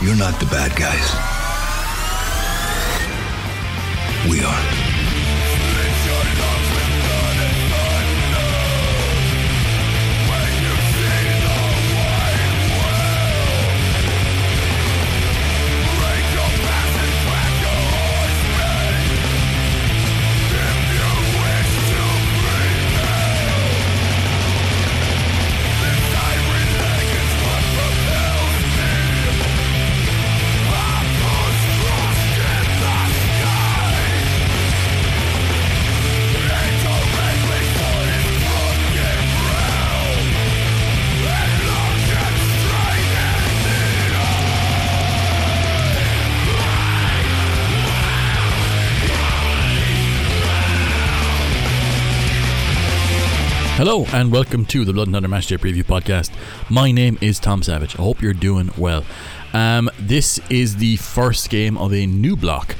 You're not the bad guys. We are. Hello and welcome to the Blood and Thunder Matchday Preview Podcast. My name is Tom Savage. I hope you're doing well. Um, this is the first game of a new block,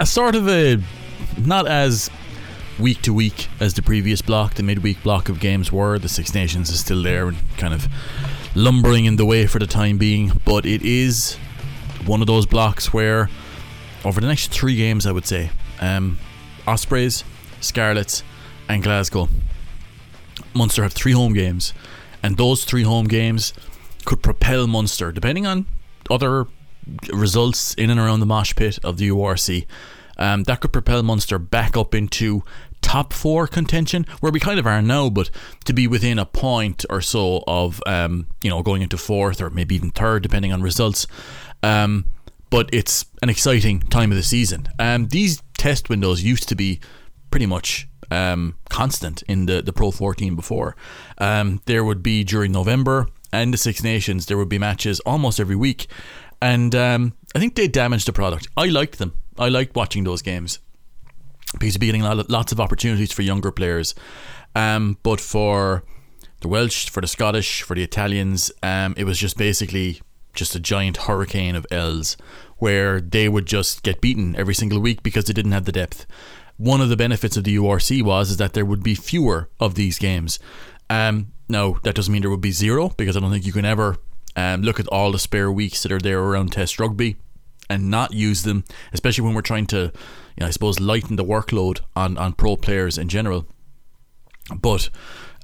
a sort of a not as week to week as the previous block. The midweek block of games were. The Six Nations is still there and kind of lumbering in the way for the time being, but it is one of those blocks where over the next three games, I would say, um, Ospreys, Scarlets, and Glasgow Munster have three home games, and those three home games could propel Munster, depending on other results in and around the mosh pit of the URC. Um, that could propel Munster back up into top four contention, where we kind of are now, but to be within a point or so of, um, you know, going into fourth or maybe even third, depending on results. Um, but it's an exciting time of the season. Um, these test windows used to be pretty much um, constant in the, the Pro 14 before. Um, there would be during November and the Six Nations, there would be matches almost every week. And um, I think they damaged the product. I liked them. I liked watching those games because you'd be getting lots of opportunities for younger players. Um, but for the Welsh, for the Scottish, for the Italians, um, it was just basically just a giant hurricane of L's where they would just get beaten every single week because they didn't have the depth one of the benefits of the URC was is that there would be fewer of these games. Um, that doesn't mean there would be zero because I don't think you can ever um, look at all the spare weeks that are there around Test rugby and not use them, especially when we're trying to, you know, I suppose, lighten the workload on on pro players in general. But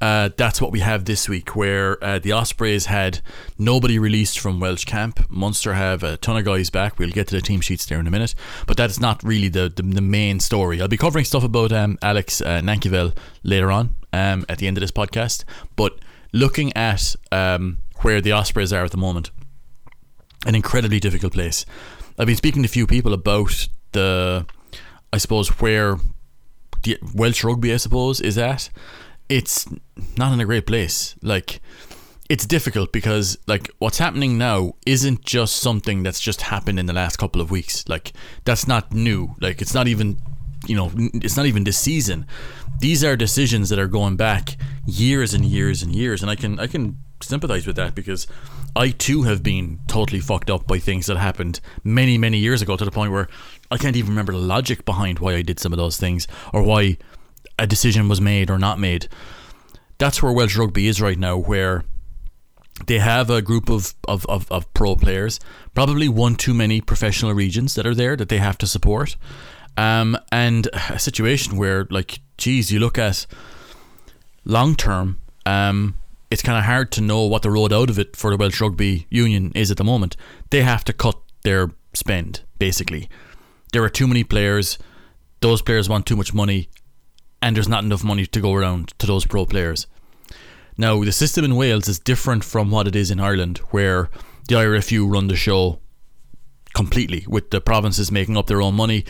uh, that's what we have this week, where uh, the Ospreys had nobody released from Welsh camp. Munster have a ton of guys back. We'll get to the team sheets there in a minute, but that's not really the the, the main story. I'll be covering stuff about um, Alex uh, Nankivell later on um, at the end of this podcast. But looking at um, where the Ospreys are at the moment, an incredibly difficult place. I've been speaking to a few people about the, I suppose, where the Welsh rugby, I suppose, is at it's not in a great place. Like it's difficult because like what's happening now isn't just something that's just happened in the last couple of weeks. Like that's not new. Like it's not even you know it's not even this season. These are decisions that are going back years and years and years and I can I can sympathize with that because I too have been totally fucked up by things that happened many many years ago to the point where I can't even remember the logic behind why I did some of those things or why a decision was made or not made. That's where Welsh rugby is right now, where they have a group of, of, of, of pro players, probably one too many professional regions that are there that they have to support. Um, and a situation where, like, geez, you look at long term, um, it's kind of hard to know what the road out of it for the Welsh Rugby Union is at the moment. They have to cut their spend, basically. There are too many players. Those players want too much money, and there's not enough money to go around to those pro players. Now, the system in Wales is different from what it is in Ireland, where the IRFU run the show completely, with the provinces making up their own money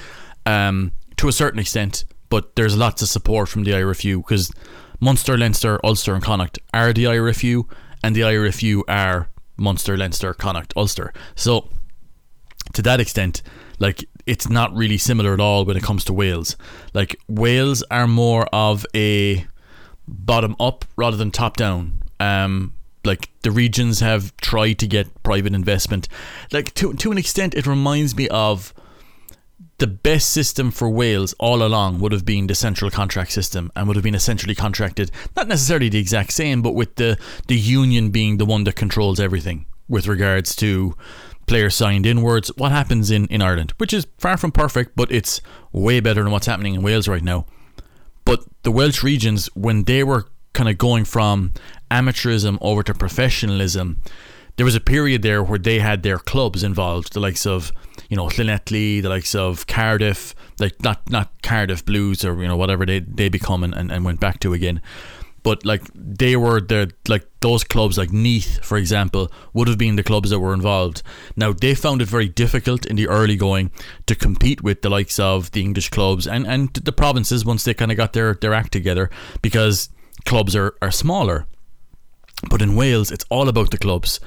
um, to a certain extent, but there's lots of support from the IRFU because Munster, Leinster, Ulster, and Connacht are the IRFU, and the IRFU are Munster, Leinster, Connacht, Ulster. So, to that extent, like it's not really similar at all when it comes to Wales. Like Wales are more of a bottom up rather than top down. Um, like the regions have tried to get private investment. Like to to an extent, it reminds me of the best system for Wales all along would have been the central contract system and would have been essentially contracted, not necessarily the exact same, but with the the union being the one that controls everything with regards to players signed inwards. What happens in, in Ireland, which is far from perfect, but it's way better than what's happening in Wales right now. But the Welsh regions, when they were kind of going from amateurism over to professionalism, there was a period there where they had their clubs involved, the likes of you know Llanelli, the likes of Cardiff, like not not Cardiff Blues or you know whatever they they become and, and, and went back to again. But like they were the like those clubs like Neath, for example, would have been the clubs that were involved. Now they found it very difficult in the early going to compete with the likes of the English clubs and, and the provinces once they kind of got their, their act together because clubs are, are smaller. But in Wales, it's all about the clubs.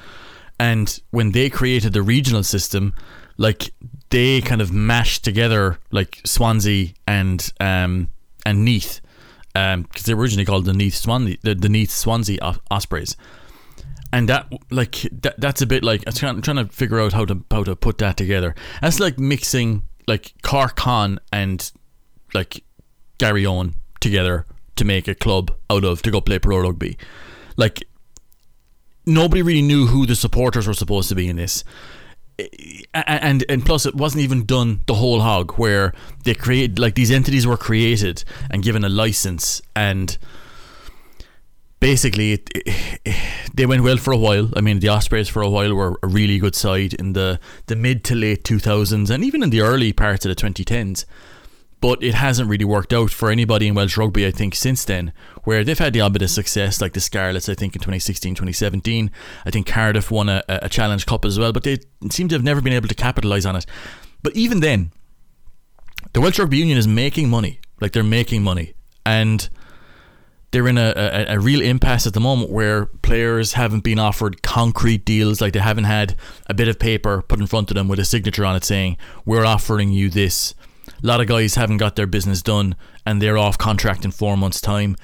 And when they created the regional system, like they kind of mashed together like Swansea and um, and Neath, because um, they were originally called the Neath Swansea, the, the Neath Swansea Ospreys, and that like that, that's a bit like I'm trying, to figure out how to how to put that together. That's like mixing like Cork and like Garryowen together to make a club out of to go play pro rugby. Like nobody really knew who the supporters were supposed to be in this. And and plus, it wasn't even done the whole hog where they create like these entities were created and given a license, and basically it, it, they went well for a while. I mean, the Ospreys for a while were a really good side in the the mid to late two thousands, and even in the early parts of the twenty tens but it hasn't really worked out for anybody in Welsh rugby, I think, since then, where they've had the odd bit of success, like the Scarlets, I think, in 2016, 2017. I think Cardiff won a, a Challenge Cup as well, but they seem to have never been able to capitalise on it. But even then, the Welsh Rugby Union is making money. Like, they're making money. And they're in a, a, a, real impasse at the moment where players haven't been offered concrete deals, like they haven't had a bit of paper put in front of them with a signature on it saying, We're offering you this a lot of guys haven't got their business done and they're off contract in four months' time.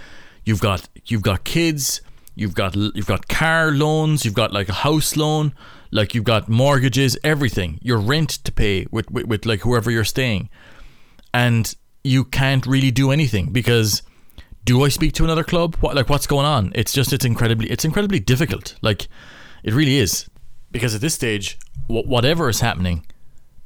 You've got you've got kids, you've got you've got car loans, you've got like a house loan, like you've got mortgages, everything. Your rent to pay with, with, with like whoever you're staying, and you can't really do anything because do I speak to another club? What like what's going on? It's just it's incredibly it's incredibly difficult. Like it really is because at this stage, whatever is happening,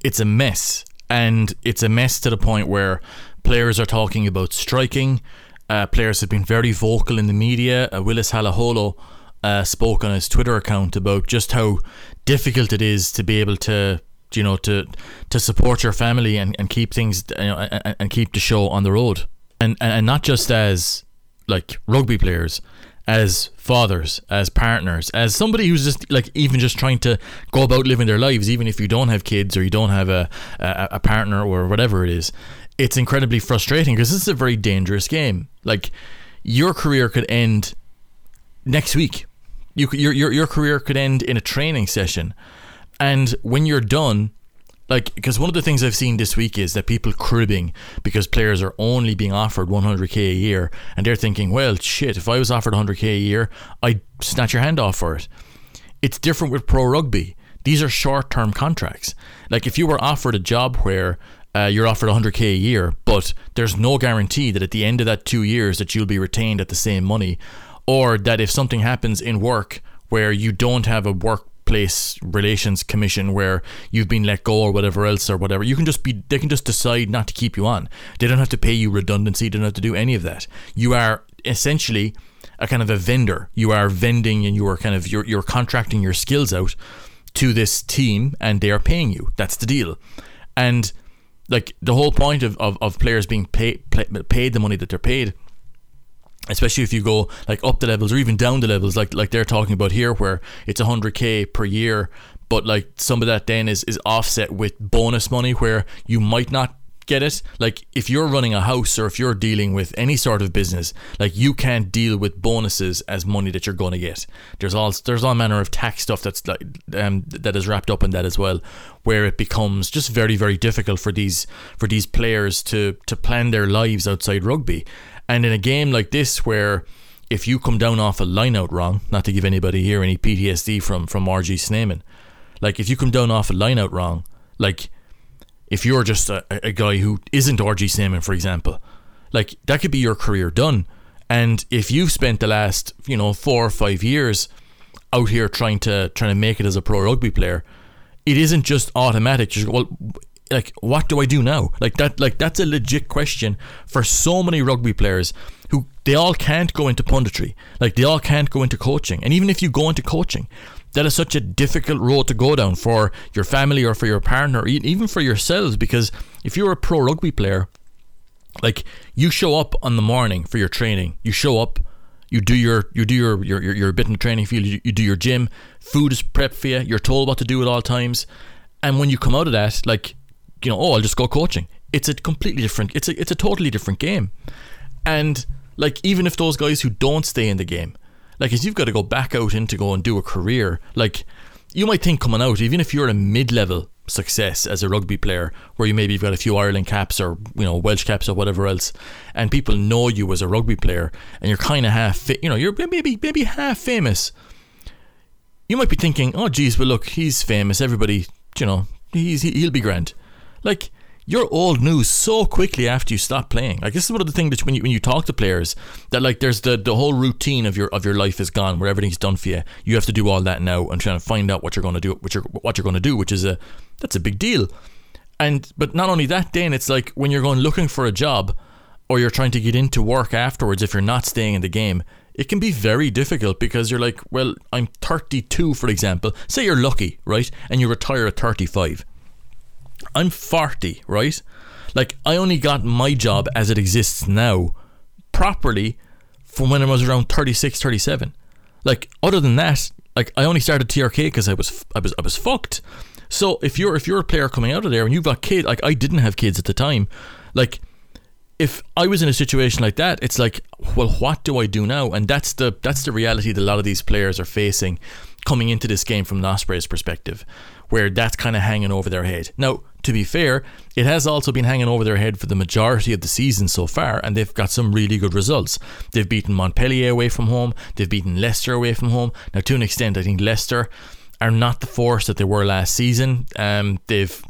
it's a mess and it's a mess to the point where players are talking about striking. Uh, players have been very vocal in the media. Uh, Willis Halaholo uh, spoke on his Twitter account about just how difficult it is to be able to, you know, to to support your family and, and keep things, you know, and, and keep the show on the road, and and not just as like rugby players, as fathers, as partners, as somebody who's just like even just trying to go about living their lives, even if you don't have kids or you don't have a a, a partner or whatever it is, it's incredibly frustrating because this is a very dangerous game. Like your career could end next week. You your your your career could end in a training session, and when you're done, like because one of the things I've seen this week is that people cribbing because players are only being offered 100k a year and they're thinking, well, shit, if I was offered 100k a year, I'd snatch your hand off for it. It's different with pro rugby. These are short-term contracts. Like if you were offered a job where uh, you're offered 100k a year, but there's no guarantee that at the end of that two years that you'll be retained at the same money, or that if something happens in work where you don't have a work workplace relations commission where you've been let go or whatever else or whatever. You can just be they can just decide not to keep you on. They don't have to pay you redundancy, they don't have to do any of that. You are essentially a kind of a vendor. You are vending and you are kind of you're you're contracting your skills out to this team and they are paying you. That's the deal. And like the whole point of, of, of players being paid paid the money that they're paid especially if you go like up the levels or even down the levels like like they're talking about here where it's 100k per year but like some of that then is is offset with bonus money where you might not get it. Like if you're running a house or if you're dealing with any sort of business like you can't deal with bonuses as money that you're going to get. There's all there's all manner of tax stuff that's like um, that is wrapped up in that as well where it becomes just very very difficult for these for these players to to plan their lives outside rugby and in a game like this, where if you come down off a line out wrong, not to give anybody here any PTSD from from RG Snyman, like if you come down off a line out wrong, like if you're just a, a guy who isn't RG Snyman, for example, like that could be your career done. And if you've spent the last, you know, four or five years out here trying to trying to make it as a pro rugby player, it isn't just automatic. Just well, like what do I do now? Like that. Like that's a legit question for so many rugby players who they all can't go into punditry. Like they all can't go into coaching. And even if you go into coaching, that is such a difficult road to go down for your family or for your partner, even for yourselves. Because if you're a pro rugby player, like you show up on the morning for your training, you show up, you do your you do your your your, your bit in the training field, you, you do your gym, food is prepped for you, you're told what to do at all times, and when you come out of that, like you know, oh, I'll just go coaching. It's a completely different. It's a it's a totally different game, and like even if those guys who don't stay in the game, like if you've got to go back out and to go and do a career, like you might think coming out, even if you're a mid-level success as a rugby player, where you maybe you've got a few Ireland caps or you know Welsh caps or whatever else, and people know you as a rugby player, and you're kind of half, you know, you're maybe maybe half famous. You might be thinking, oh geez, well look, he's famous. Everybody, you know, he's he'll be grand. Like you're old news so quickly after you stop playing. Like this is one of the things that when you when you talk to players that like there's the the whole routine of your of your life is gone where everything's done for you. You have to do all that now and trying to find out what you're going to do, what you're what you're going to do, which is a that's a big deal. And but not only that, Dan, it's like when you're going looking for a job or you're trying to get into work afterwards if you're not staying in the game. It can be very difficult because you're like, well, I'm 32, for example. Say you're lucky, right? And you retire at 35 I'm 40, right? Like, I only got my job as it exists now properly from when I was around 36, 37. Like, other than that, like, I only started TRK because I was, I was, I was fucked. So if you're, if you're a player coming out of there and you've got kids, like, I didn't have kids at the time, like, if I was in a situation like that, it's like, well, what do I do now? And that's the that's the reality that a lot of these players are facing coming into this game from an Ospreys perspective where that's kind of hanging over their head. Now, to be fair, it has also been hanging over their head for the majority of the season so far, and they've got some really good results. They've beaten Montpellier away from home, they've beaten Leicester away from home. Now, to an extent, I think Leicester are not the force that they were last season. Um, they've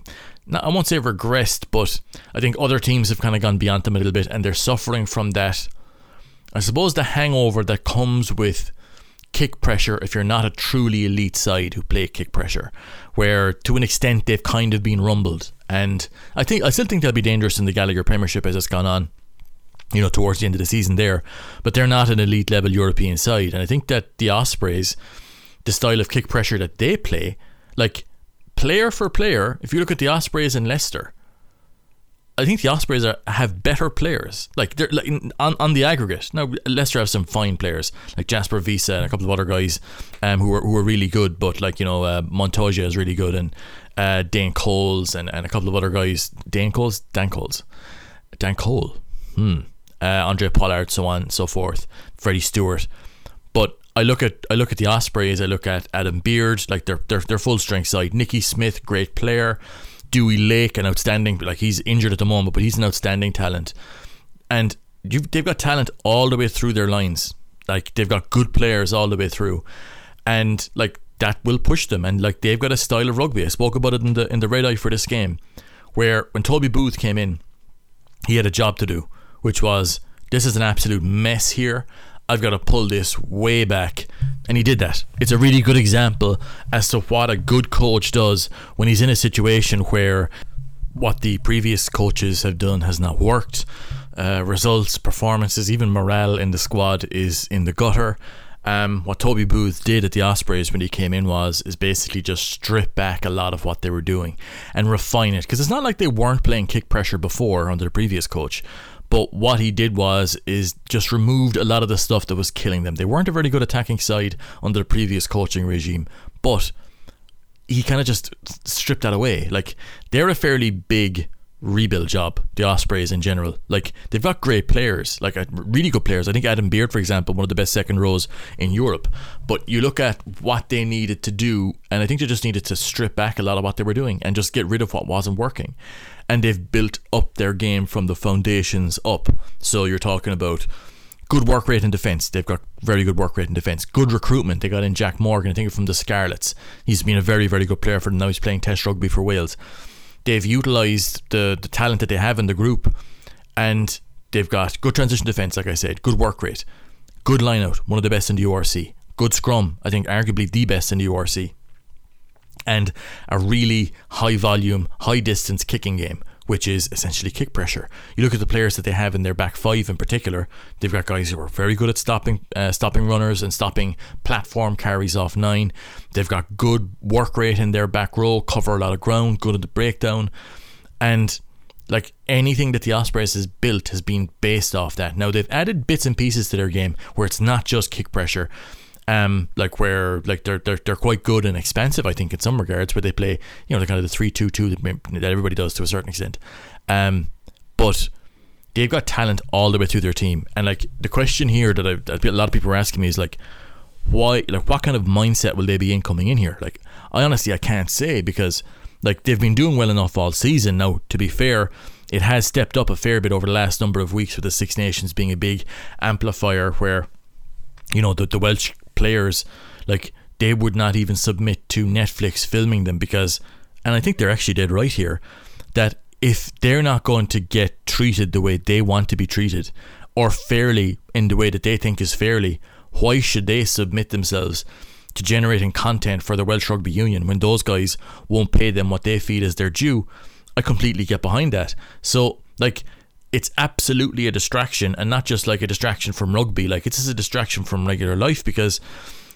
I won't say regressed, but I think other teams have kind of gone beyond them a little bit, and they're suffering from that. I suppose the hangover that comes with kick pressure if you're not a truly elite side who play kick pressure, where to an extent they've kind of been rumbled. And I think I still think they'll be dangerous in the Gallagher Premiership as it's gone on. You know, towards the end of the season there, but they're not an elite level European side, and I think that the Ospreys, the style of kick pressure that they play, like player for player, if you look at the Ospreys and Leicester, I think the Ospreys are, have better players. Like they're like on, on the aggregate. Now Leicester have some fine players like Jasper Wiese and a couple of other guys um, who are who are really good. But like you know uh, Montoya is really good and uh, Dane Coles and, and a couple of other guys. Dane Coles, Dan Coles, Dan Cole, hmm, uh, Andre Pollard, so on and so forth. Freddie Steward. But I look at I look at the Ospreys. I look at Adam Beard, like their their, their full strength side. Nicky Smith, great player. Dewi Lake, an outstanding, like he's injured at the moment, but he's an outstanding talent. And they've got talent all the way through their lines. Like they've got good players all the way through, and like that will push them. And like they've got a style of rugby. I spoke about it in the in the red eye for this game, where when Toby Booth came in, he had a job to do, which was this is an absolute mess here. I've got to pull this way back. And he did that. It's a really good example as to what a good coach does when he's in a situation where what the previous coaches have done has not worked. Uh, results, performances, even morale in the squad is in the gutter. Um, what Toby Booth did at the Ospreys when he came in was is basically just strip back a lot of what they were doing and refine it because it's not like they weren't playing kick pressure before under the previous coach, but what he did was is just removed a lot of the stuff that was killing them. They weren't a very good attacking side under the previous coaching regime, but he kind of just stripped that away. Like they're a fairly big rebuild job, the Ospreys in general. Like they've got great players, like uh, really good players. I think Adam Beard, for example, one of the best second rows in Europe. But you look at what they needed to do, and I think they just needed to strip back a lot of what they were doing and just get rid of what wasn't working and they've built up their game from the foundations up. So you're talking about good work rate in defence. They've got very good work rate in defence. Good recruitment. They got in Jack Morgan, I think from the Scarlets. He's been a very, very good player for them. Now he's playing Test rugby for Wales. They've utilised the, the talent that they have in the group and they've got good transition defence, like I said, good work rate, good line out, one of the best in the URC, good scrum, I think arguably the best in the URC. And a really high volume, high distance kicking game, which is essentially kick pressure. You look at the players that they have in their back five in particular. They've got guys who are very good at stopping uh, stopping runners and stopping platform carries off nine. They've got good work rate in their back row, cover a lot of ground, good at the breakdown, and like anything that the Ospreys has built has been based off that. Now they've added bits and pieces to their game where it's not just kick pressure um, like where like they're, they're they're quite good and expensive, I think, in some regards, where they play, you know, the kind of the three two two that everybody does to a certain extent. Um, but they've got talent all the way through their team, and like the question here that, I, that a lot of people are asking me is like, why, like, what kind of mindset will they be in coming in here? Like, I honestly I can't say because like they've been doing well enough all season. Now, to be fair, it has stepped up a fair bit over the last number of weeks with the Six Nations being a big amplifier where you know the, the Welsh players, like they would not even submit to Netflix filming them because, and I think they're actually dead right here, that if they're not going to get treated the way they want to be treated or fairly in the way that they think is fairly, why should they submit themselves to generating content for the Welsh Rugby Union when those guys won't pay them what they feel is their due? I completely get behind that. So, like, it's absolutely a distraction and not just like a distraction from rugby like it's just a distraction from regular life because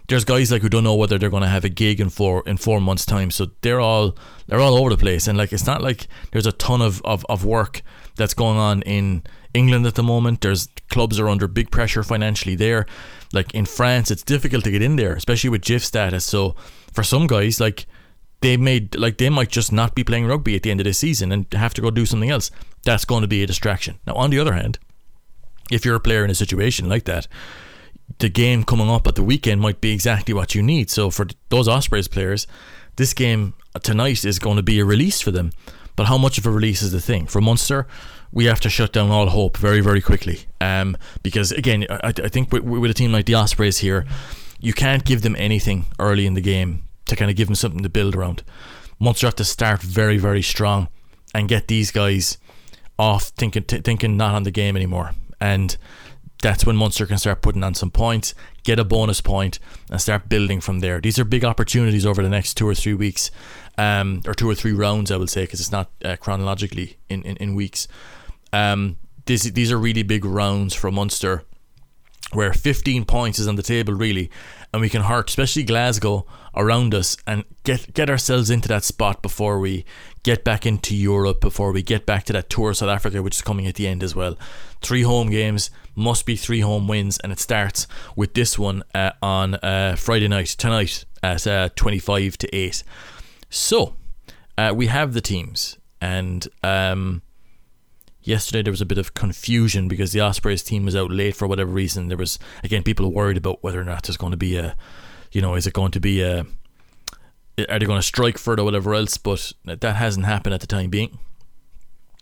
there's guys like who don't know whether they're going to have a gig in four in four months time so they're all they're all over the place and like it's not like there's a ton of, of, of work that's going on in England at the moment there's clubs are under big pressure financially there like in France it's difficult to get in there especially with JIFF status so for some guys like they made like they might just not be playing rugby at the end of the season and have to go do something else. That's going to be a distraction. Now, on the other hand, if you're a player in a situation like that, the game coming up at the weekend might be exactly what you need. So for those Ospreys players, this game tonight is going to be a release for them. But how much of a release is the thing for Munster? We have to shut down all hope very, very quickly. Um, because again, I, I think with, with a team like the Ospreys here, you can't give them anything early in the game to kind of give them something to build around. Munster have to start very, very strong and get these guys off thinking t- thinking not on the game anymore. And that's when Munster can start putting on some points, get a bonus point, and start building from there. These are big opportunities over the next two or three weeks, um, or two or three rounds, I would say, because it's not uh, chronologically in, in, in weeks. Um, this, these are really big rounds for Munster, where 15 points is on the table, really, and we can hurt, especially Glasgow, around us and get get ourselves into that spot before we get back into Europe, before we get back to that tour of South Africa, which is coming at the end as well. Three home games must be three home wins, and it starts with this one uh, on uh, Friday night tonight at uh, 25 to 8. So uh, we have the teams, and um, yesterday there was a bit of confusion because the Ospreys team was out late for whatever reason. There was again people worried about whether or not there's going to be a you know, is it going to be a are they going to strike for it or whatever else? But that hasn't happened at the time being.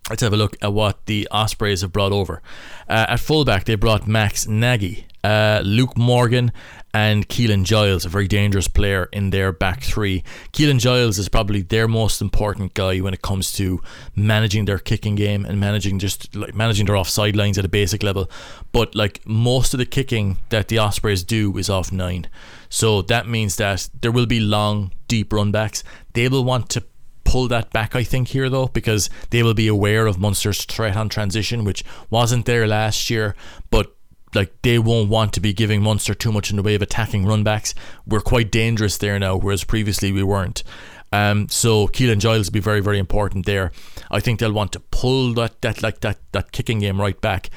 Let's have a look at what the Ospreys have brought over. Uh, at fullback, they brought Max Nagy, uh, Luke Morgan, and Keelan Giles, a very dangerous player in their back three. Keelan Giles is probably their most important guy when it comes to managing their kicking game and managing just like managing their offside lines at a basic level. But like most of the kicking that the Ospreys do is off nine. So that means that there will be long, deep run backs. They will want to pull that back, I think, here though, because they will be aware of Munster's threat on transition, which wasn't there last year, but like they won't want to be giving Munster too much in the way of attacking runbacks. We're quite dangerous there now, whereas previously we weren't. Um, so Keelan Giles will be very, very important there. I think they'll want to pull that that like that that kicking game right back.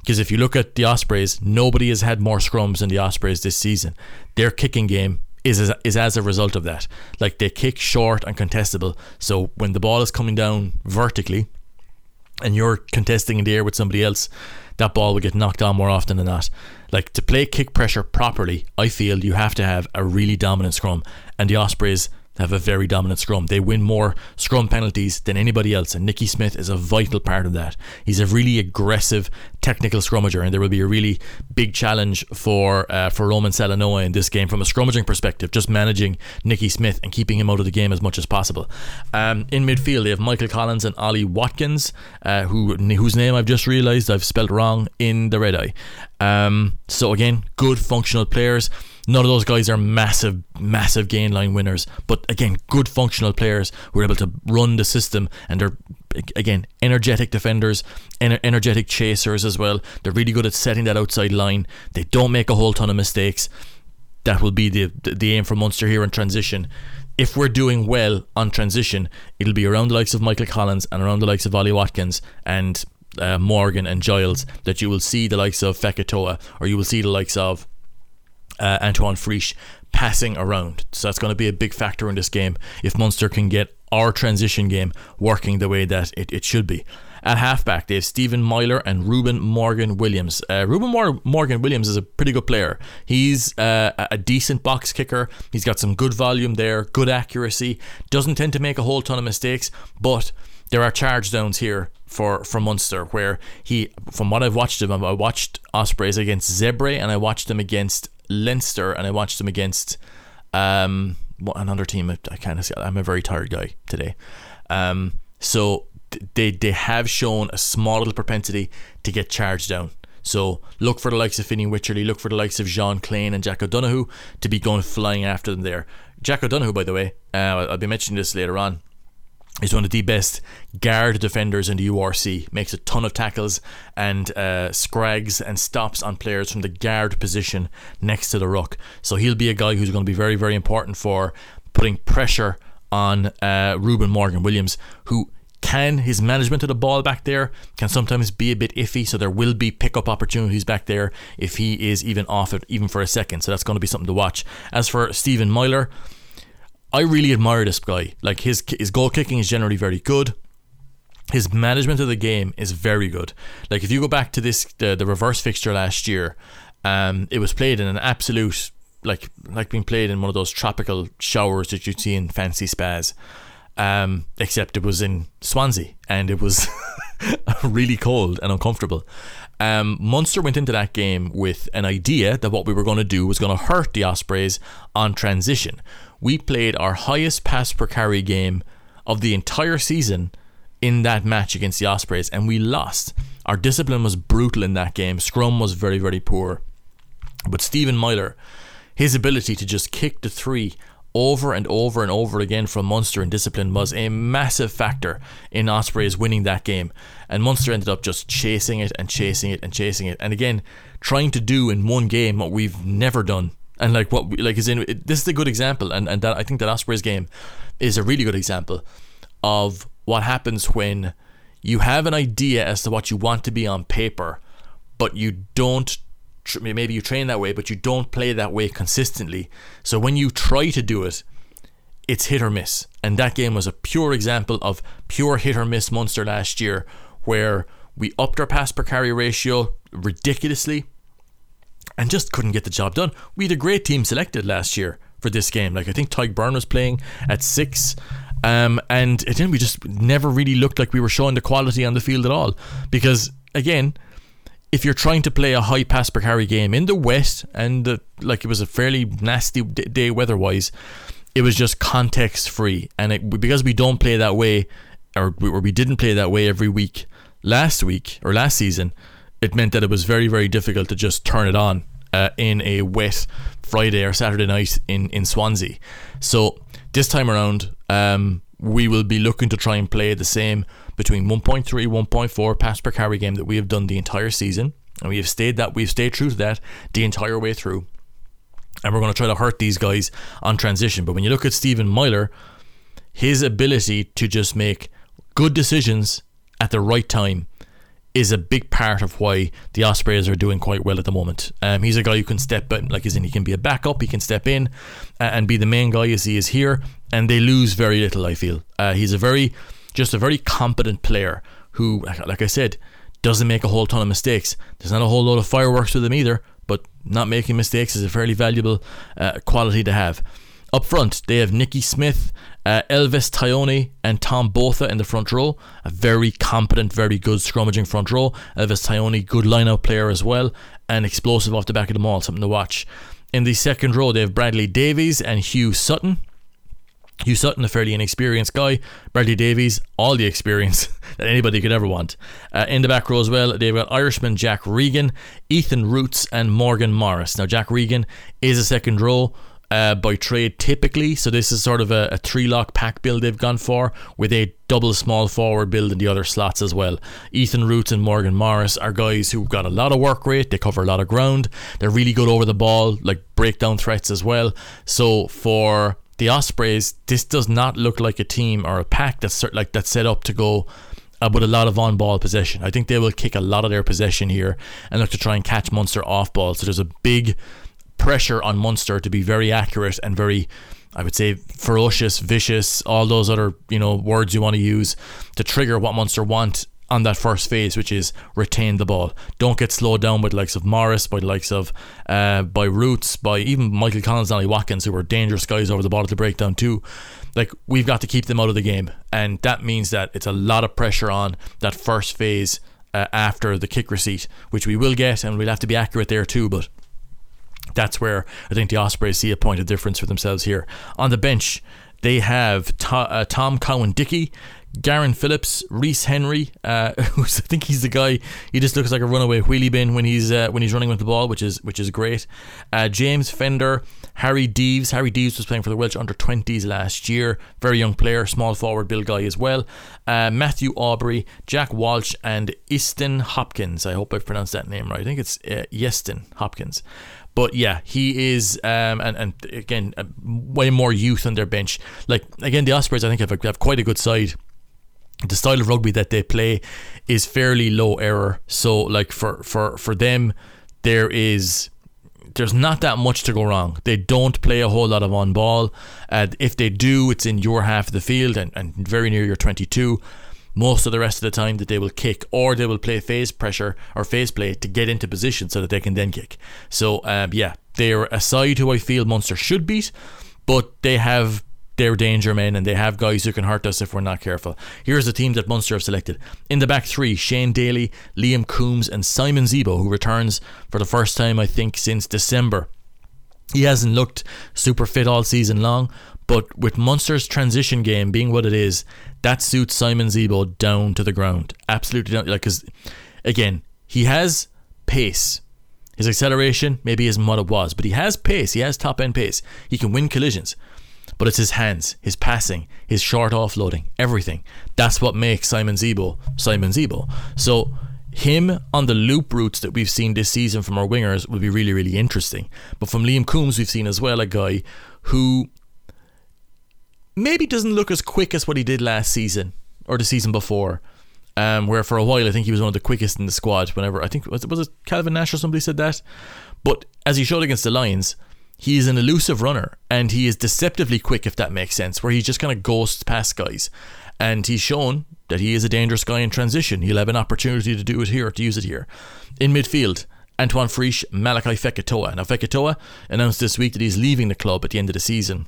Because if you look at the Ospreys, nobody has had more scrums than the Ospreys this season. Their kicking game is as, is as a result of that. Like they kick short and contestable. So when the ball is coming down vertically and you're contesting in the air with somebody else, that ball will get knocked on more often than not. Like to play kick pressure properly, I feel you have to have a really dominant scrum. And the Ospreys have a very dominant scrum. They win more scrum penalties than anybody else, and Nicky Smith is a vital part of that. He's a really aggressive, technical scrummager, and there will be a really big challenge for uh, for Roman Salanoa in this game from a scrummaging perspective, just managing Nicky Smith and keeping him out of the game as much as possible. Um, in midfield, they have Michael Collins and Ollie Watkins, uh, who whose name I've just realised I've spelled wrong in the red eye. Um, so again, good functional players. None of those guys are massive, massive gain line winners, but again, good functional players who are able to run the system and they're again energetic defenders, ener- energetic chasers as well. They're really good at setting that outside line. They don't make a whole ton of mistakes. That will be the the aim for Munster here in transition. If we're doing well on transition, it'll be around the likes of Michael Collins and around the likes of Ollie Watkins and uh, Morgan and Giles that you will see the likes of Fekitoa or you will see the likes of uh, Antoine Frisch passing around. So that's going to be a big factor in this game if Munster can get our transition game working the way that it, it should be. At halfback, they have Stephen Myler and Reuben Morgan Williams. Uh, Reuben Mor- Morgan Williams is a pretty good player. He's uh, a decent box kicker. He's got some good volume there, good accuracy. Doesn't tend to make a whole ton of mistakes, but there are charge downs here for, for Munster where he, from what I've watched him, I watched Ospreys against Zebre and I watched them against Leinster and I watched them against um, another team. I, I kind of I'm a very tired guy today. Um, so they they have shown a small little propensity to get charged down. So look for the likes of Fineen Wycherley, look for the likes of Jean Kleyn and Jack O'Donoghue to be going flying after them there. Jack O'Donoghue, by the way, uh, I'll be mentioning this later on. He's one of the best guard defenders in the URC. Makes a ton of tackles and uh, scrags and stops on players from the guard position next to the ruck. So he'll be a guy who's going to be very, very important for putting pressure on uh, Reuben Morgan Williams, who can his management of the ball back there can sometimes be a bit iffy. So there will be pickup opportunities back there if he is even off it, even for a second. So that's going to be something to watch. As for Stephen Myler. I really admire this guy. Like his his goal kicking is generally very good. His management of the game is very good. Like if you go back to this the, the reverse fixture last year, um, it was played in an absolute like like being played in one of those tropical showers that you'd see in fancy spas. Um, except it was in Swansea and it was really cold and uncomfortable. Um, Munster went into that game with an idea that what we were going to do was going to hurt the Ospreys on transition we played our highest pass per carry game of the entire season in that match against the Ospreys, and we lost. Our discipline was brutal in that game. Scrum was very, very poor. But Stephen Myler, his ability to just kick the three over and over and over again from Munster in discipline was a massive factor in Ospreys winning that game. And Munster ended up just chasing it and chasing it and chasing it. And again, trying to do in one game what we've never done and like what we, like is in it, this is a good example and, and that I think that Ospreys game is a really good example of what happens when you have an idea as to what you want to be on paper but you don't maybe you train that way but you don't play that way consistently. So when you try to do it it's hit or miss. And that game was a pure example of pure hit or miss Munster last year where we upped our pass per carry ratio ridiculously and just couldn't get the job done. We had a great team selected last year for this game. Like I think Tadhg Beirne was playing at six. Um, and then we just never really looked like we were showing the quality on the field at all. Because again, if you're trying to play a high pass per carry game in the west, and the, like it was a fairly nasty day weather-wise, it was just context free. And it, because we don't play that way, or we, or we didn't play that way every week last week or last season, it meant that it was very, very difficult to just turn it on uh, in a wet Friday or Saturday night in, in Swansea. So this time around, um, we will be looking to try and play the same between 1.3 1.4 pass per carry game that we have done the entire season. And we have stayed that we've stayed true to that the entire way through. And we're going to try to hurt these guys on transition. But when you look at Stephen Myler his ability to just make good decisions at the right time is a big part of why the Ospreys are doing quite well at the moment. Um, he's a guy who can step in, like as in he can be a backup, he can step in uh, and be the main guy as he is here, and they lose very little. I feel uh, he's a very, just a very competent player who, like I said, doesn't make a whole ton of mistakes. There's not a whole lot of fireworks with him either, but not making mistakes is a fairly valuable uh, quality to have. Up front, they have Nicky Smith, uh, Elvis Taione, and Tom Botha in the front row. A very competent, very good scrummaging front row. Elvis Taione, good line-out player as well, and explosive off the back of the maul, something to watch. In the second row, they have Bradley Davies and Huw Sutton. Huw Sutton, a fairly inexperienced guy. Bradley Davies, all the experience that anybody could ever want. Uh, in the back row as well, they've got Irishman Jack Regan, Ethan Roots, and Morgan Morris. Now, Jack Regan is a second row. Uh, by trade typically. So this is sort of a, a, three lock pack build they've gone for with a double small forward build in the other slots as well. Ethan Roots and Morgan Morris are guys who've got a lot of work rate. They cover a lot of ground. They're really good over the ball, like breakdown threats as well. So for the Ospreys, this does not look like a team or a pack that's like that's set up to go uh, with a lot of on ball possession. I think they will kick a lot of their possession here and look to try and catch Munster off ball. So there's a big pressure on Munster to be very accurate and very I would say ferocious, vicious, all those other, you know, words you want to use to trigger what Munster want on that first phase, which is retain the ball. Don't get slowed down by the likes of Morris, by the likes of uh, by Roots, by even Michael Collins, Ollie Watkins, who were dangerous guys over the ball at the breakdown too. Like we've got to keep them out of the game, and that means that it's a lot of pressure on that first phase uh, after the kick receipt, which we will get, and we'll have to be accurate there too. But that's where I think the Ospreys see a point of difference for themselves here. On the bench, they have uh, Tom Cowan Dickey, Garyn Phillips, Rhys Henry, uh, who's I think he's the guy. He just looks like a runaway wheelie bin when he's uh, when he's running with the ball, which is which is great. Uh, James Fender, Harry Deeves. Harry Deeves was playing for the Welsh under 20s last year. Very young player, small forward, Bill guy as well. Uh, Matthew Aubrey, Jack Walsh, and Easton Hopkins. I hope I've pronounced that name right. I think it's uh, Iestyn Hopkins. But yeah, he is, um, and and again, uh, way more youth on their bench. Like again, the Ospreys, I think have, have quite a good side the style of rugby that they play is fairly low error. So like for for for them, there is there's not that much to go wrong. They don't play a whole lot of on ball. And if they do, it's in your half of the field and, and very near your 22. Most of the rest of the time that they will kick or they will play phase pressure or phase play to get into position so that they can then kick. So um, yeah, they're a side who I feel Munster should beat, but they have they're danger men and they have guys who can hurt us if we're not careful. Here's the team that Munster have selected. In the back three, Shane Daly, Liam Coombs, and Simon Zebo, who returns for the first time, I think, since December. He hasn't looked super fit all season long, but with Munster's transition game being what it is, that suits Simon Zebo down to the ground. Absolutely down. Like, because, again, he has pace. His acceleration maybe isn't what it was, but he has pace. He has top end pace. He can win collisions but it's his hands, his passing, his short offloading, everything. That's what makes Simon Zebo Simon Zebo. So him on the loop routes that we've seen this season from our wingers will be really, really interesting. But from Liam Coombs, we've seen as well a guy who maybe doesn't look as quick as what he did last season or the season before. Um, where for a while I think he was one of the quickest in the squad. Whenever I think was it, was it Calvin Nash or somebody said that, but as he showed against the Lions, he is an elusive runner and he is deceptively quick, if that makes sense, where he just kind of ghosts past guys. And he's shown that he is a dangerous guy in transition. He'll have an opportunity to do it here, to use it here. In midfield, Antoine Frisch, Malachi Fekitoa. Now, Fekitoa announced this week that he's leaving the club at the end of the season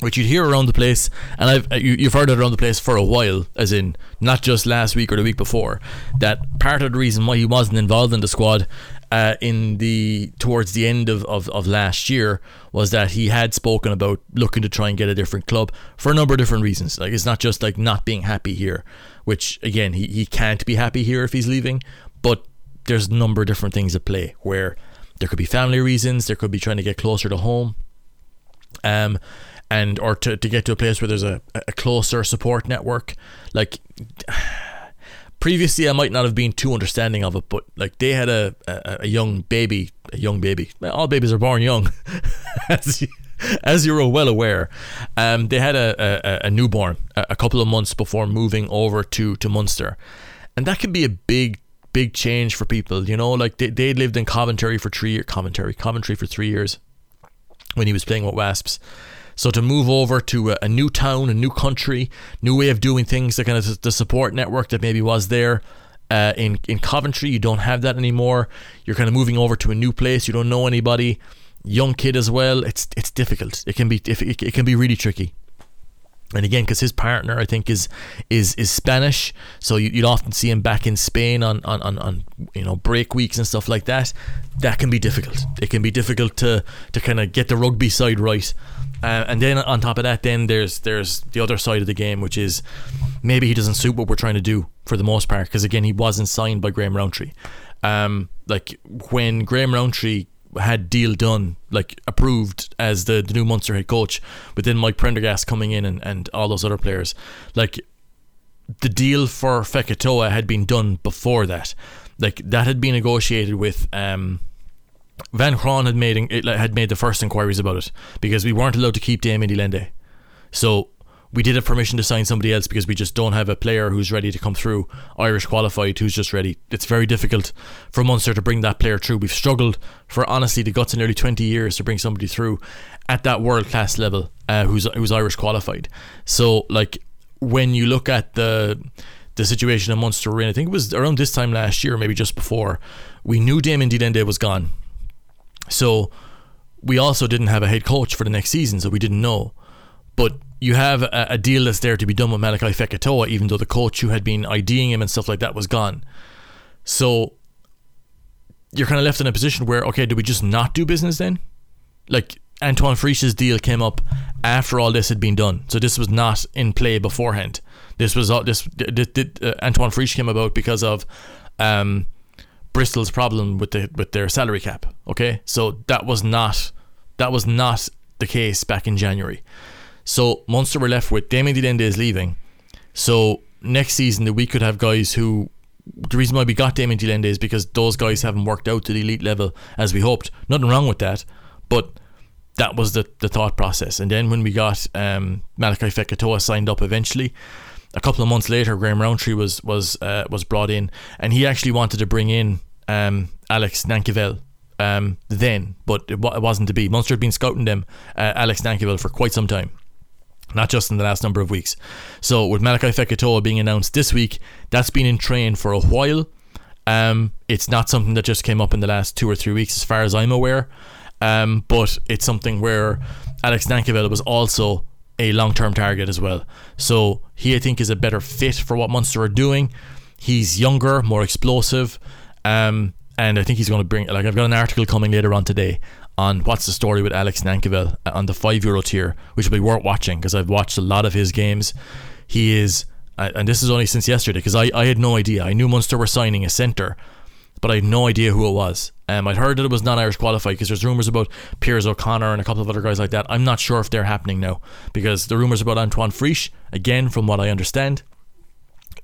which you'd hear around the place, and I've uh, you, you've heard it around the place for a while, as in not just last week or the week before. That part of the reason why he wasn't involved in the squad uh, in the towards the end of, of, of last year was that he had spoken about looking to try and get a different club for a number of different reasons. Like it's not just like not being happy here, which again he, he can't be happy here if he's leaving, but there's a number of different things at play where there could be family reasons, there could be trying to get closer to home. Um and or to, to get to a place where there's a, a closer support network. Like previously I might not have been too understanding of it, but like they had a, a, a young baby, a young baby. All babies are born young, as, you, as you're well aware. Um, they had a, a, a newborn a, couple of months before moving over to, to Munster. And that can be a big, big change for people. You know, like they, they lived in Coventry for three years, Coventry, Coventry for three years when he was playing with Wasps. So to move over to a, a new town, a new country, new way of doing things, the kind of the support network that maybe was there uh, in in Coventry, you don't have that anymore. You're kind of moving over to a new place. You don't know anybody. Young kid as well. It's it's difficult. It can be it, it can be really tricky and again because his partner I think is is is Spanish so you, would often see him back in Spain on, on, on, on you know break weeks and stuff like that that can be difficult it can be difficult to to kind of get the rugby side right Uh, and then on top of that, then there's there's the other side of the game, which is maybe he doesn't suit what we're trying to do for the most part. Because again, he wasn't signed by Graham Rowntree. Um, like when Graham Rowntree had deal done, like approved as the, the new Munster head coach, but then Mike Prendergast coming in and, and all those other players, like the deal for Fekitoa had been done before that. Like that had been negotiated with um, Van Graan had made had made the first inquiries about it because we weren't allowed to keep Damian de Allende. So we did have permission to sign somebody else because we just don't have a player who's ready to come through Irish qualified who's just ready. It's very difficult for Munster to bring that player through. We've struggled for honestly the guts in nearly 20 years to bring somebody through at that world class level uh, who's who's Irish qualified. So like when you look at the the situation in Munster in, I think it was around this time last year, maybe just before, we knew Damian de was gone. So we also didn't have a head coach for the next season, so we didn't know. But you have a, a deal that's there to be done with Malachi Fekitoa, even though the coach who had been IDing him and stuff like that was gone. So you're kind of left in a position where, okay, do we just not do business then? Like Antoine Frisch's deal came up after all this had been done, so this was not in play beforehand. This was all this. Did, uh, Antoine Frisch came about because of um, Bristol's problem with the with their salary cap. Okay, so that was not that was not the case back in January. So Munster were left with Damian de Allende is leaving. So next season that we could have guys who the reason why we got Damian de Allende is because those guys haven't worked out to the elite level as we hoped. Nothing wrong with that, but that was the, the thought process. And then when we got um, Malachi Fekitoa signed up eventually, a couple of months later, Graham Rowntree was was uh, was brought in, and he actually wanted to bring in um, Alex Nankivell um, then, but it, w- it, wasn't to be. Munster had been scouting them, uh, Alex Nankivell, for quite some time not just in the last number of weeks. So with Malachi Fekitoa being announced this week, that's been in train for a while. Um, it's not something that just came up in the last two or three weeks, as far as I'm aware. Um, but it's something where Alex Nankivell was also a long-term target as well. So he, I think, is a better fit for what Munster are doing. He's younger, more explosive, um, and I think he's going to bring. Like I've got an article coming later on today on what's the story with Alex Nankivell on the five euro tier, which will be worth watching because I've watched a lot of his games. He is, uh, and this is only since yesterday because I, I had no idea. I knew Munster were signing a centre, but I had no idea who it was. Um, I'd heard that it was non Irish qualified because there's rumours about Piers O'Connor and a couple of other guys like that. I'm not sure if they're happening now because the rumours about Antoine Frisch, again, from what I understand,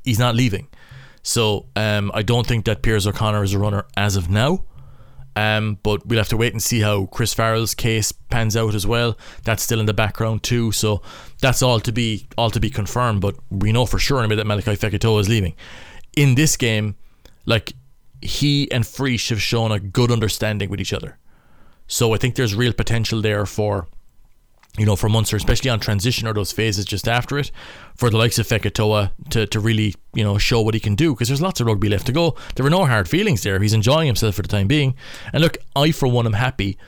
he's not leaving. So um, I don't think that Piers O'Connor is a runner as of now. Um, but we'll have to wait and see how Chris Farrell's case pans out as well. That's still in the background too, so that's all to be all to be confirmed. But we know for sure in a minute that Malachi Fekitoa is leaving. In this game, like he and Frisch have shown a good understanding with each other, so I think there's real potential there for you know, for Munster, especially on transition or those phases just after it, for the likes of Fekitoa to, to really, you know, show what he can do because there's lots of rugby left to go. There were no hard feelings there. He's enjoying himself for the time being. And look, I, for one, am happy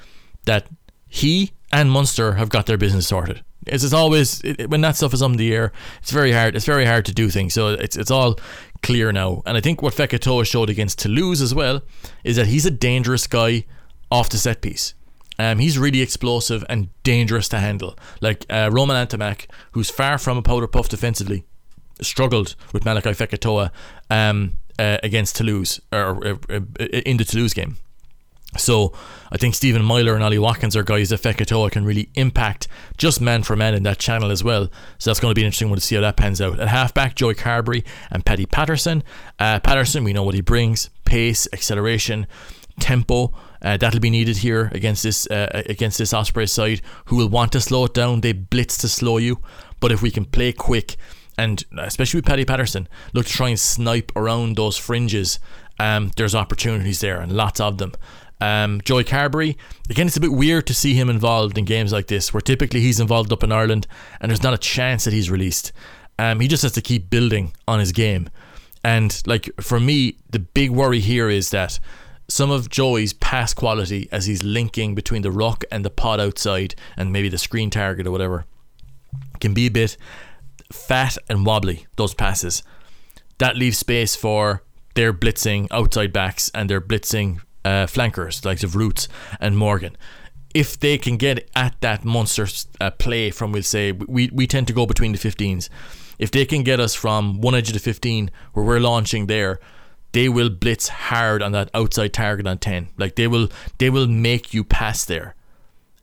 that he and Munster have got their business sorted. As it's always, it, when that stuff is on the air, it's very hard. It's very hard to do things. So it's it's all clear now. And I think what Fekitoa showed against Toulouse as well is that he's a dangerous guy off the set piece. Um, he's really explosive and dangerous to handle. Like uh, Romain Ntamack, who's far from a powder puff defensively, struggled with Malachi Fekitoa um, uh, against Toulouse or uh, in the Toulouse game. So I think Stephen Myler and Ollie Watkins are guys that Fekitoa can really impact just man for man in that channel as well. So that's going to be an interesting one to see how that pans out. At halfback, Joey Carbery and Paddy Patterson. Uh, Patterson, we know what he brings: pace, acceleration, tempo. Uh, that'll be needed here against this uh, against this Osprey side, who will want to slow it down. They blitz to slow you, but if we can play quick, and especially with Paddy Patterson, look to try and snipe around those fringes. Um, there's opportunities there and lots of them. Um, Joey Carbery, again, it's a bit weird to see him involved in games like this, where typically he's involved up in Ireland and there's not a chance that he's released. Um, he just has to keep building on his game. And like for me, the big worry here is that some of Joey's pass quality as he's linking between the rock and the pod outside and maybe the screen target or whatever can be a bit fat and wobbly, those passes. That leaves space for their blitzing outside backs and their blitzing uh, flankers, like of Roots and Morgan. if they can get at that Munster uh, play from, we'll say, we, we tend to go between the 15s. If they can get us from one edge of the 15 where we're launching there, they will blitz hard on that outside target on 10. Like they will they will make you pass there.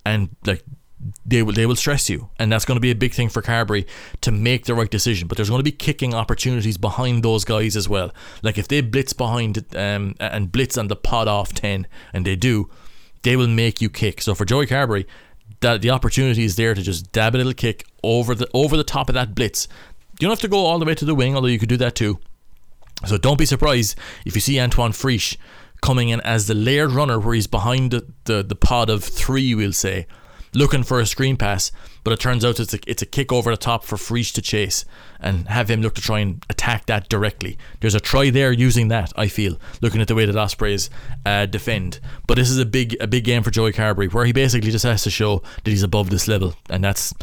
And like they will they will stress you, and that's going to be a big thing for Carbery to make the right decision. But there's going to be kicking opportunities behind those guys as well. Like if they blitz behind um, and blitz on the pod off ten, and they do, they will make you kick. So for Joey Carbery, that the opportunity is there to just dab a little kick over the over the top of that blitz. You don't have to go all the way to the wing, although you could do that too. So don't be surprised if you see Antoine Frisch coming in as the layered runner where he's behind the, the, the pod of three, we'll say, looking for a screen pass, but it turns out it's a, it's a kick over the top for Frisch to chase and have him look to try and attack that directly. There's a try there using that, I feel, looking at the way that Ospreys uh, defend. But this is a big a big game for Joey Carbery, where he basically just has to show that he's above this level, and that's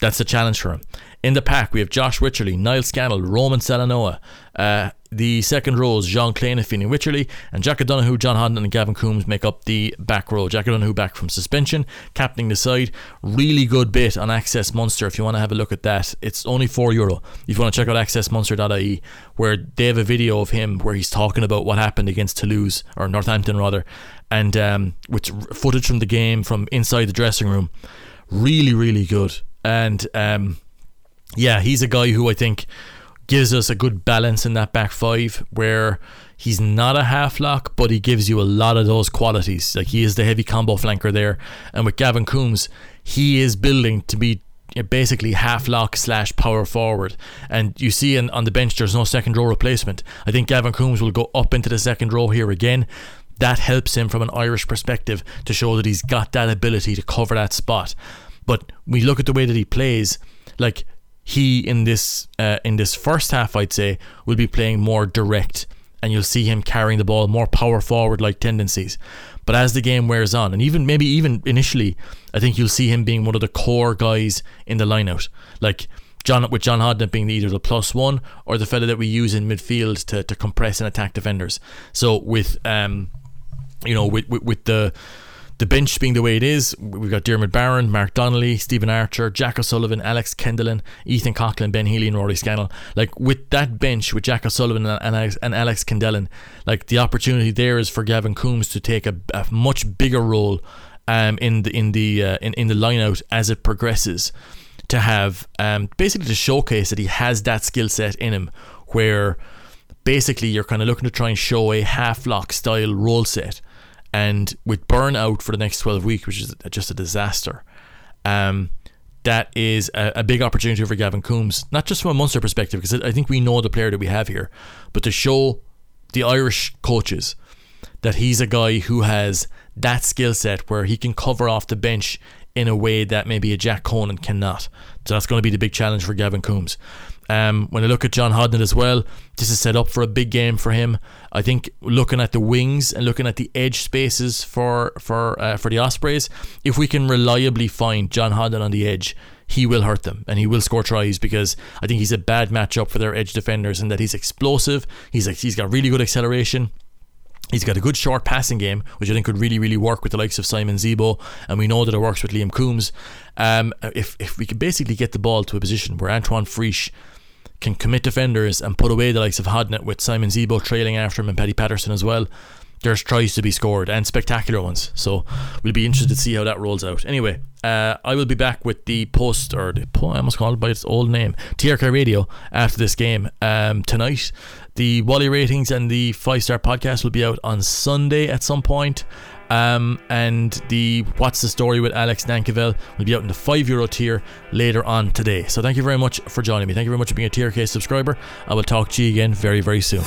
that's the challenge for him. In the pack, we have Josh Wycherley, Niall Scannell, Roman Salanoa. Uh, the second row is Jean Kleyn and Fineen Wycherley, and Jack O'Donoghue, John Hodnett, and Gavin Coombs make up the back row. Jack O'Donoghue back from suspension, captaining the side. Really good bit on Access Munster if you want to have a look at that. It's only €4 Euro. If you want to check out accessmunster.ie, where they have a video of him where he's talking about what happened against Toulouse, or Northampton rather, and um, with footage from the game from inside the dressing room. Really, really good. And um, yeah, he's a guy who I think gives us a good balance in that back five where he's not a half lock, but he gives you a lot of those qualities. Like he is the heavy combo flanker there. And with Gavin Coombs, he is building to be basically half lock slash power forward. And you see in, on the bench, there's no second row replacement. I think Gavin Coombs will go up into the second row here again. That helps him from an Irish perspective to show that he's got that ability to cover that spot. But we look at the way that he plays, like he in this uh, in this first half, I'd say, will be playing more direct, and you'll see him carrying the ball more power forward like tendencies. But as the game wears on, and even maybe even initially, I think you'll see him being one of the core guys in the lineout, like. John with John Hodnett being either the plus one or the fella that we use in midfield to, to compress and attack defenders. So with um, you know, with, with, with the the bench being the way it is, we've got Diarmuid Barron, Mark Donnelly, Stephen Archer, Jack O'Sullivan, Alex Kendellen, Ethan Coughlan, Ben Healy, and Rory Scannell. Like with that bench with Jack O'Sullivan and Alex, and Alex Kendellen, like the opportunity there is for Gavin Coombs to take a, a much bigger role um, in the in the uh, in in the lineout as it progresses. To have um, basically to showcase that he has that skill set in him, where basically you're kind of looking to try and show a half lock style role set and with Beirne out for the next 12 weeks, which is just a disaster, um, that is a, a, big opportunity for Gavin Coombs, not just from a Munster perspective, because I think we know the player that we have here, but to show the Irish coaches that he's a guy who has that skill set where he can cover off the bench in a way that maybe a Jack Conan cannot. So that's going to be the big challenge for Gavin Coombs. Um, when I look at John Hodnett as well, this is set up for a big game for him. I think looking at the wings and looking at the edge spaces for for uh, for the Ospreys, if we can reliably find John Hodnett on the edge, he will hurt them and he will score tries because I think he's a bad matchup for their edge defenders and that he's explosive. He's like he's got really good acceleration. He's got a good short passing game, which I think could really, really work with the likes of Simon Zebo, and we know that it works with Liam Coombs. Um, if if we can basically get the ball to a position where Antoine Frisch can commit defenders and put away the likes of Hodnett with Simon Zebo trailing after him and Paddy Patterson as well. There's tries to be scored and spectacular ones. So we'll be interested to see how that rolls out. Anyway, uh, I will be back with the post or the I almost call it by its old name, TRK Radio after this game um, tonight. The Wally ratings and the five star podcast will be out on Sunday at some point. Um, and the What's the Story with Alex Nankivell will be out in the 5 euro tier later on today. So thank you very much for joining me. Thank you very much for being a tier TRK subscriber. I will talk to you again very, very soon.